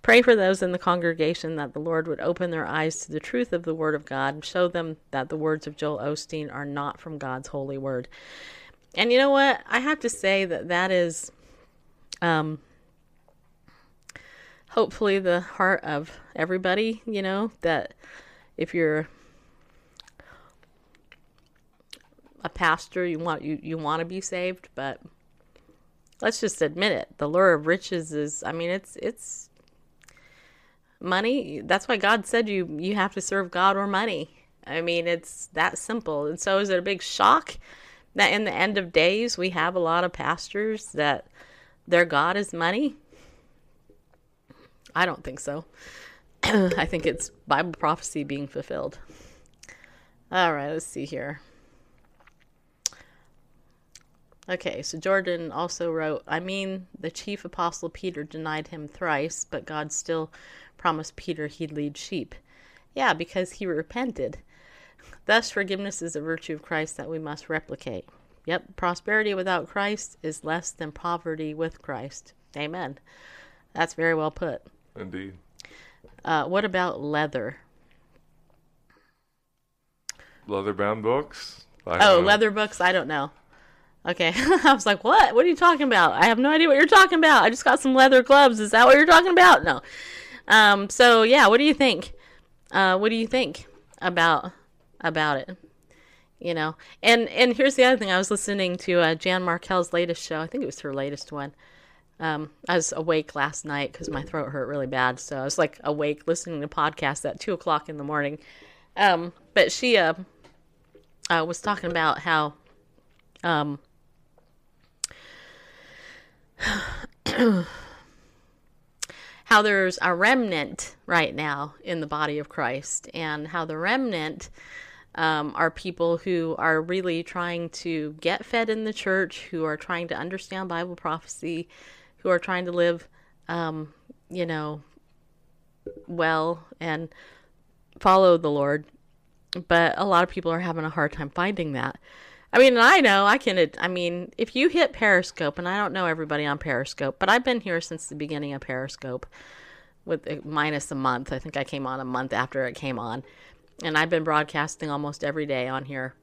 Pray for those in the congregation that the Lord would open their eyes to the truth of the Word of God and show them that the words of Joel Osteen are not from God's holy Word. And you know what? I have to say that that is, um, hopefully the heart of everybody. You know that if you're a pastor, you want you you want to be saved, but let's just admit it. The lure of riches is I mean it's it's money. That's why God said you you have to serve God or money. I mean it's that simple. And so is it a big shock that in the end of days we have a lot of pastors that their God is money? I don't think so. I think it's Bible prophecy being fulfilled. All right, let's see here. Okay, so Jordan also wrote, I mean, the chief apostle Peter denied him thrice, but God still promised Peter he'd lead sheep. Yeah, because he repented. Thus, forgiveness is a virtue of Christ that we must replicate. Yep, prosperity without Christ is less than poverty with Christ. Amen. That's very well put. Indeed. Uh, what about leather? Leather bound books? I Oh, leather books? I don't know. Okay. I was like, what? What are you talking about? I have no idea what you're talking about. I just got some leather gloves. Is that what you're talking about? No. Um, so yeah, what do you think? Uh, what do you think about about it? You know, and and here's the other thing. I was listening to uh, Jan Markell's latest show. I think it was her latest one. Um, I was awake last night because my throat hurt really bad, so I was like awake listening to podcasts at two o'clock in the morning. Um, but she uh, uh, was talking about how um, how there's a remnant right now in the body of Christ, and how the remnant um, are people who are really trying to get fed in the church, who are trying to understand Bible prophecy, who are trying to live, um, you know, well and follow the Lord. But a lot of people are having a hard time finding that. I mean, I know I can. I mean, if you hit Periscope, and I don't know everybody on Periscope, but I've been here since the beginning of Periscope, with uh, minus a month. I think I came on a month after it came on, and I've been broadcasting almost every day on here.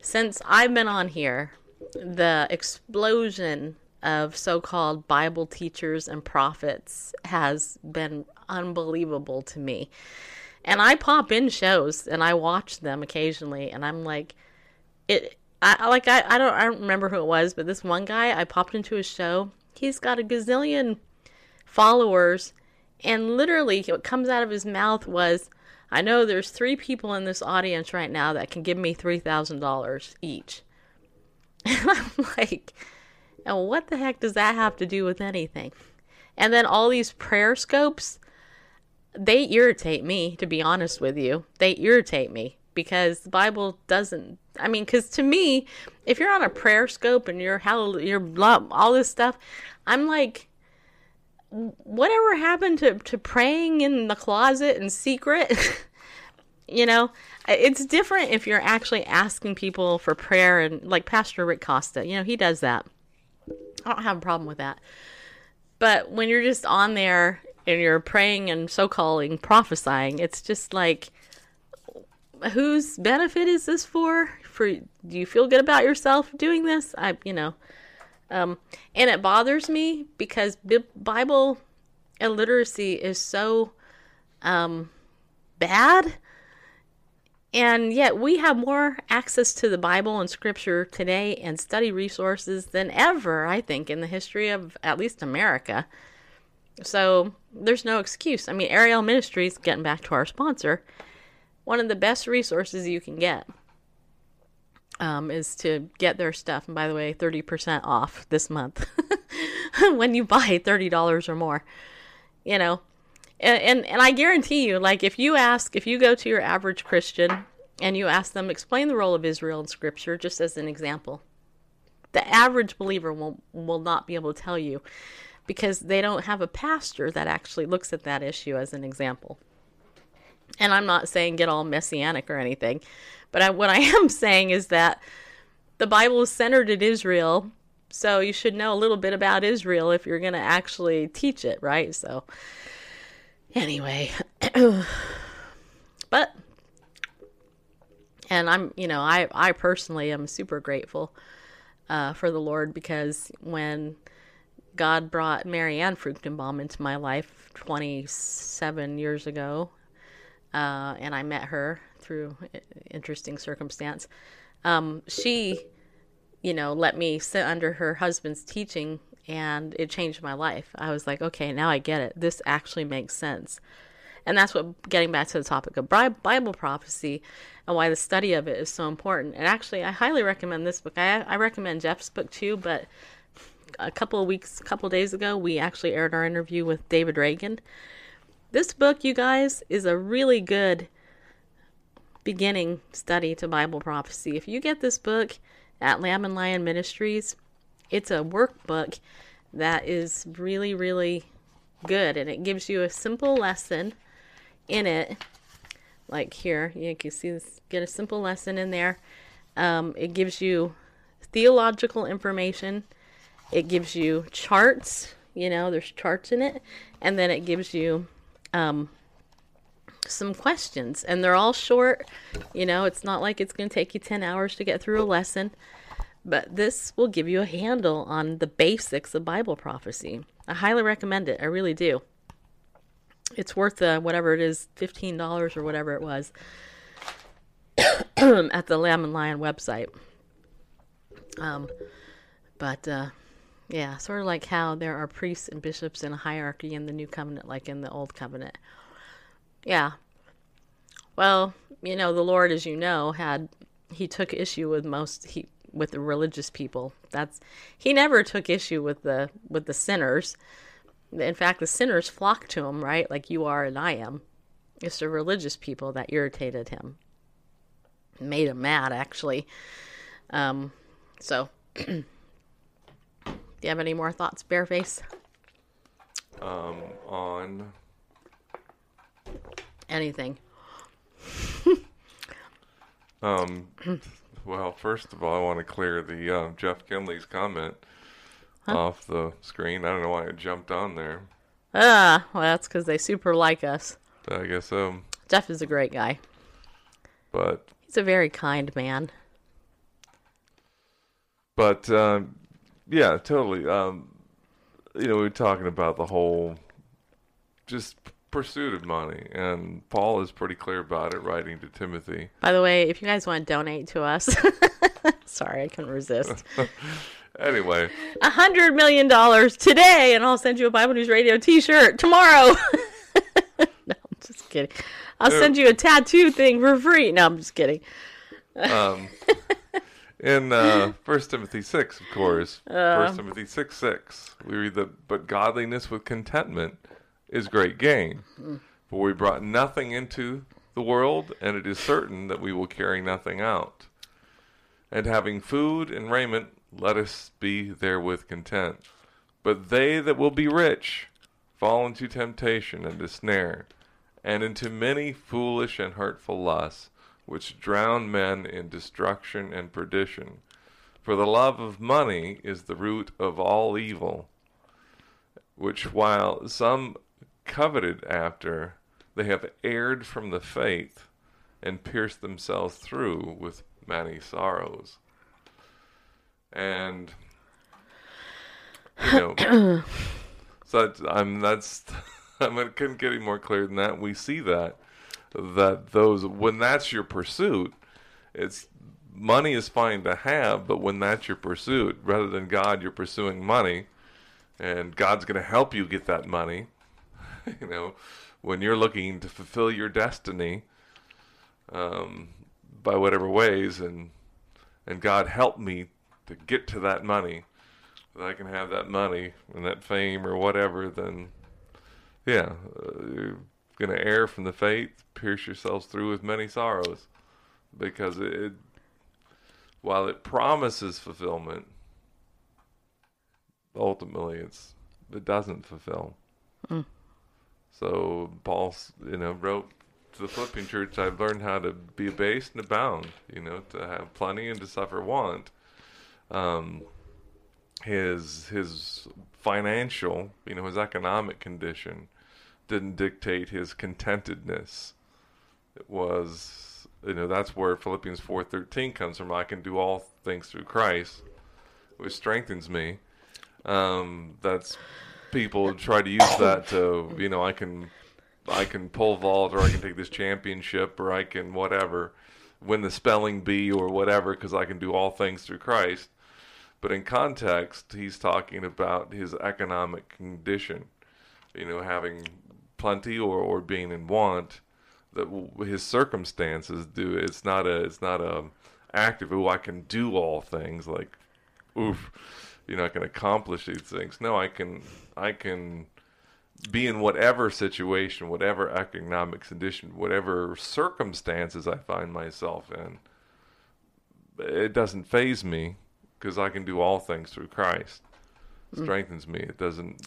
Since I've been on here, the explosion of so-called Bible teachers and prophets has been unbelievable to me. And I pop in shows and I watch them occasionally, and I'm like, it. I like I, I don't I don't remember who it was, but this one guy I popped into his show. He's got a gazillion followers, and literally what comes out of his mouth was, "I know there's three people in this audience right now that can give me three thousand dollars each." And I'm like, what the heck does that have to do with anything? And then all these prayer scopes, they irritate me, to be honest with you. They irritate me because the Bible doesn't. I mean, because to me, if you're on a prayer scope and you're how you're blah, all this stuff, I'm like, whatever happened to to praying in the closet in secret? you know, it's different if you're actually asking people for prayer and like Pastor Rick Costa. You know, he does that. I don't have a problem with that. But when you're just on there and you're praying and so calling prophesying, it's just like whose benefit is this for? For do you feel good about yourself doing this? I, you know, um, and it bothers me because Bible illiteracy is so um, bad, and yet we have more access to the Bible and Scripture today and study resources than ever. I think in the history of at least America. So there's no excuse. I mean, Ariel Ministries, getting back to our sponsor, one of the best resources you can get um, is to get their stuff. And by the way, 30% off this month when you buy $30 or more. You know, and, and, and I guarantee you, like, if you ask, if you go to your average Christian and you ask them, explain the role of Israel in Scripture, just as an example, the average believer will, will not be able to tell you because they don't have a pastor that actually looks at that issue as an example. And I'm not saying get all messianic or anything, but I, what I am saying is that the Bible is centered in Israel, so you should know a little bit about Israel if you're going to actually teach it, right? So, anyway, but and I'm, you know, I I personally am super grateful uh, for the Lord because when God brought Marianne Fruchtenbaum into my life 27 years ago, uh, and I met her through interesting circumstance. Um, she, you know, let me sit under her husband's teaching, and it changed my life. I was like, okay, now I get it. This actually makes sense. And that's what, getting back to the topic of Bible prophecy and why the study of it is so important. And actually, I highly recommend this book. I, I recommend Jeff's book too, but a couple of weeks, a couple days ago, we actually aired our interview with David Reagan. This book, you guys, is a really good beginning study to Bible prophecy. If you get this book at Lamb and Lion Ministries, it's a workbook that is really, really good and it gives you a simple lesson in it. Like here, you can see this, get a simple lesson in there. Um, it gives you theological information. It gives you charts. You know, there's charts in it, and then it gives you um, some questions, and they're all short. You know, it's not like it's going to take you 10 hours to get through a lesson, but this will give you a handle on the basics of Bible prophecy. I highly recommend it. I really do. It's worth the whatever it is, $15 or whatever it was at the Lamb and Lion website. Um, but uh, yeah, sort of like how there are priests and bishops in a hierarchy in the new covenant, like in the old covenant. Yeah. Well, you know, the Lord, as you know, had he took issue with most he with the religious people. That's he never took issue with the with the sinners. In fact, the sinners flocked to him, right? Like you are and I am. It's the religious people that irritated him, made him mad, actually. Um, so, do you have any more thoughts, Bareface? Um, on Anything? um, well, first of all, I want to clear the uh, Jeff Kinley's comment off the screen. I don't know why it jumped on there. Ah, well, that's because they super like us. I guess so. Jeff is a great guy. But He's a very kind man. But um, yeah, totally. Um, you know, we were talking about the whole just pursuit of money, and Paul is pretty clear about it, writing to Timothy. By the way, if you guys want to donate to us, sorry, I couldn't resist. Anyway, A hundred million dollars today, and I'll send you a Bible News Radio T-shirt tomorrow. no, I'm just kidding. I'll send you a tattoo thing for free. No, I'm just kidding. um, in uh, First Timothy six, of course, First Timothy six six, we read that, but godliness with contentment is great gain. For we brought nothing into the world, and it is certain that we will carry nothing out. And having food and raiment, let us be therewith content. But they that will be rich fall into temptation and a snare, and into many foolish and hurtful lusts, which drown men in destruction and perdition. For the love of money is the root of all evil, which while some coveted after, they have erred from the faith and pierced themselves through with many sorrows. And you know, so that's, I'm that's I'm I couldn't get any more clear than that. We see that that those when that's your pursuit, it's money is fine to have, but when that's your pursuit, rather than God, you're pursuing money, and God's going to help you get that money. you know, when you're looking to fulfill your destiny um, by whatever ways, and and God help me to get to that money, that I can have that money and that fame or whatever, then yeah, uh, you're to err from the faith, pierce yourselves through with many sorrows, because it, it while it promises fulfillment, ultimately it's it doesn't fulfill. So Paul, you know, wrote to the Philippian church, "I've learned how to be abased and abound. You know, to have plenty and to suffer want." Um, his his financial, you know, his economic condition didn't dictate his contentedness. It was, you know, that's where Philippians four thirteen comes from. I can do all things through Christ, which strengthens me. Um, that's people try to use that to, you know, I can I can pull vault or I can take this championship or I can whatever win the spelling bee or whatever because I can do all things through Christ. But in context, he's talking about his economic condition, you know, having plenty or, or being in want. That his circumstances do. It's not a. It's not a active. Oh, I can do all things. Like, oof, you know, I can accomplish these things. No, I can. I can be in whatever situation, whatever economic condition, whatever circumstances I find myself in. It doesn't phase me because I can do all things through Christ. It strengthens me. It doesn't.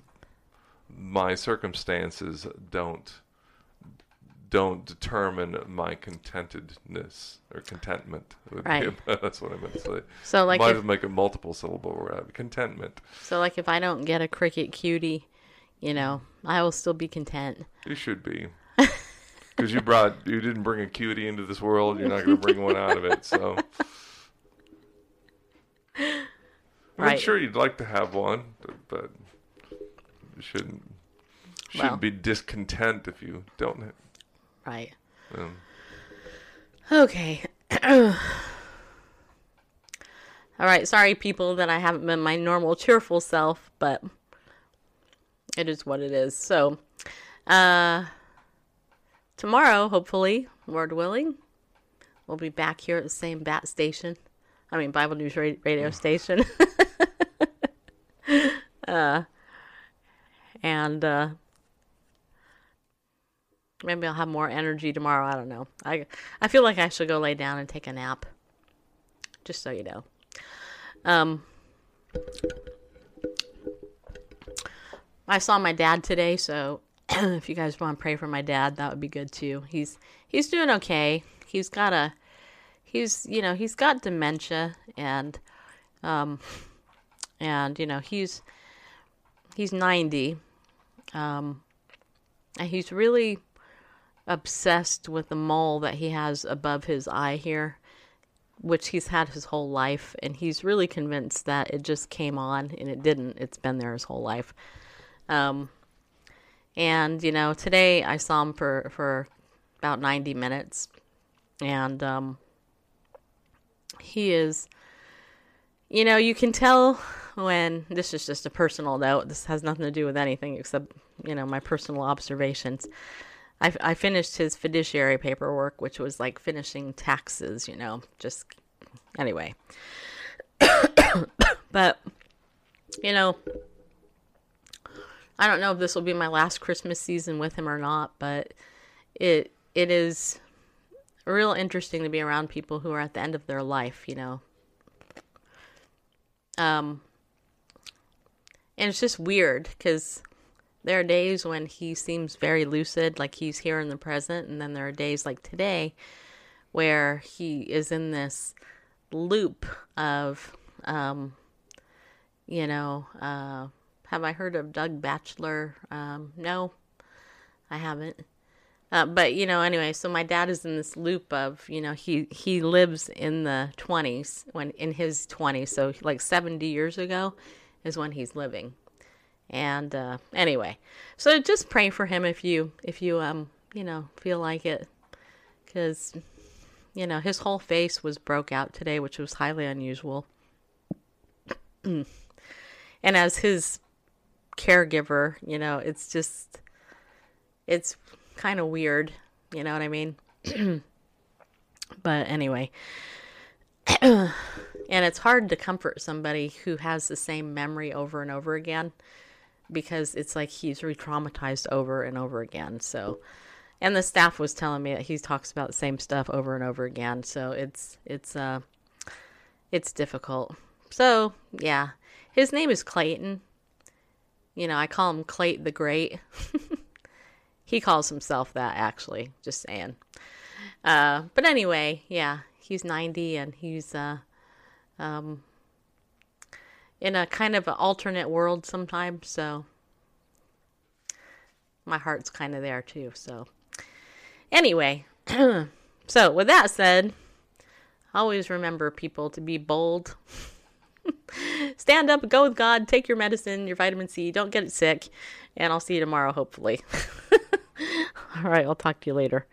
My circumstances don't don't determine my contentedness or contentment. Right. That's what I meant to say. So, like, might if- make a multiple syllable word. Contentment. So, like, if I don't get a Cricut Cutie, you know, I will still be content. You should be. Because you brought, you didn't bring a cutie into this world. You're not going to bring one out of it. So, I'm sure you'd like to have one, but, but you shouldn't. Shouldn't Well. be discontent if you don't. Right. Um, Okay. All right. Sorry, people, that I haven't been my normal cheerful self, but it is what it is. So, uh, tomorrow, hopefully, Lord willing, we'll be back here at the same bat station. I mean, Bible News radio station. uh, and uh, maybe I'll have more energy tomorrow. I don't know. I I feel like I should go lay down and take a nap. Just so you know. Um I saw my dad today, so if you guys want to pray for my dad, that would be good too. He's he's doing okay. He's got a he's you know, he's got dementia and um and you know, he's he's 90. Um and he's really obsessed with the mole that he has above his eye here, which he's had his whole life. And he's really convinced that it just came on, and it didn't. It's been there his whole life. Um, and, you know, today I saw him for, for about 90 minutes. And um, he is, you know, you can tell when this is just a personal note. This has nothing to do with anything except, you know, my personal observations. I, I finished his fiduciary paperwork, which was like finishing taxes, you know, just anyway. but, you know, I don't know if this will be my last Christmas season with him or not, but it it is real interesting to be around people who are at the end of their life, you know. Um, and it's just weird because there are days when he seems very lucid, like he's here in the present, and then there are days like today where he is in this loop of, um, you know, uh, have I heard of Doug Batchelor? Um, no, I haven't. Uh, but you know, anyway, so my dad is in this loop of, you know, he he lives in the 20s when in his 20s, so like 70 years ago is when he's living. And uh, anyway, so just pray for him if you if you um you know feel like it, because you know his whole face was broke out today, which was highly unusual. and as his caregiver, you know, it's just it's kind of weird, you know what I mean? but anyway, and it's hard to comfort somebody who has the same memory over and over again because it's like he's re-traumatized over and over again. So, and the staff was telling me that he talks about the same stuff over and over again. So it's it's uh it's difficult. So yeah, his name is Clayton. You know, I call him Clayton the Great. he calls himself that actually. Just saying. Uh, but anyway, yeah, he's 90 and he's uh um in a kind of an alternate world sometimes. So my heart's kind of there too. So anyway, so with that said, always remember people to be bold. Stand up, go with God, take your medicine, your vitamin C, don't get it sick, and I'll see you tomorrow, hopefully. All right, I'll talk to you later.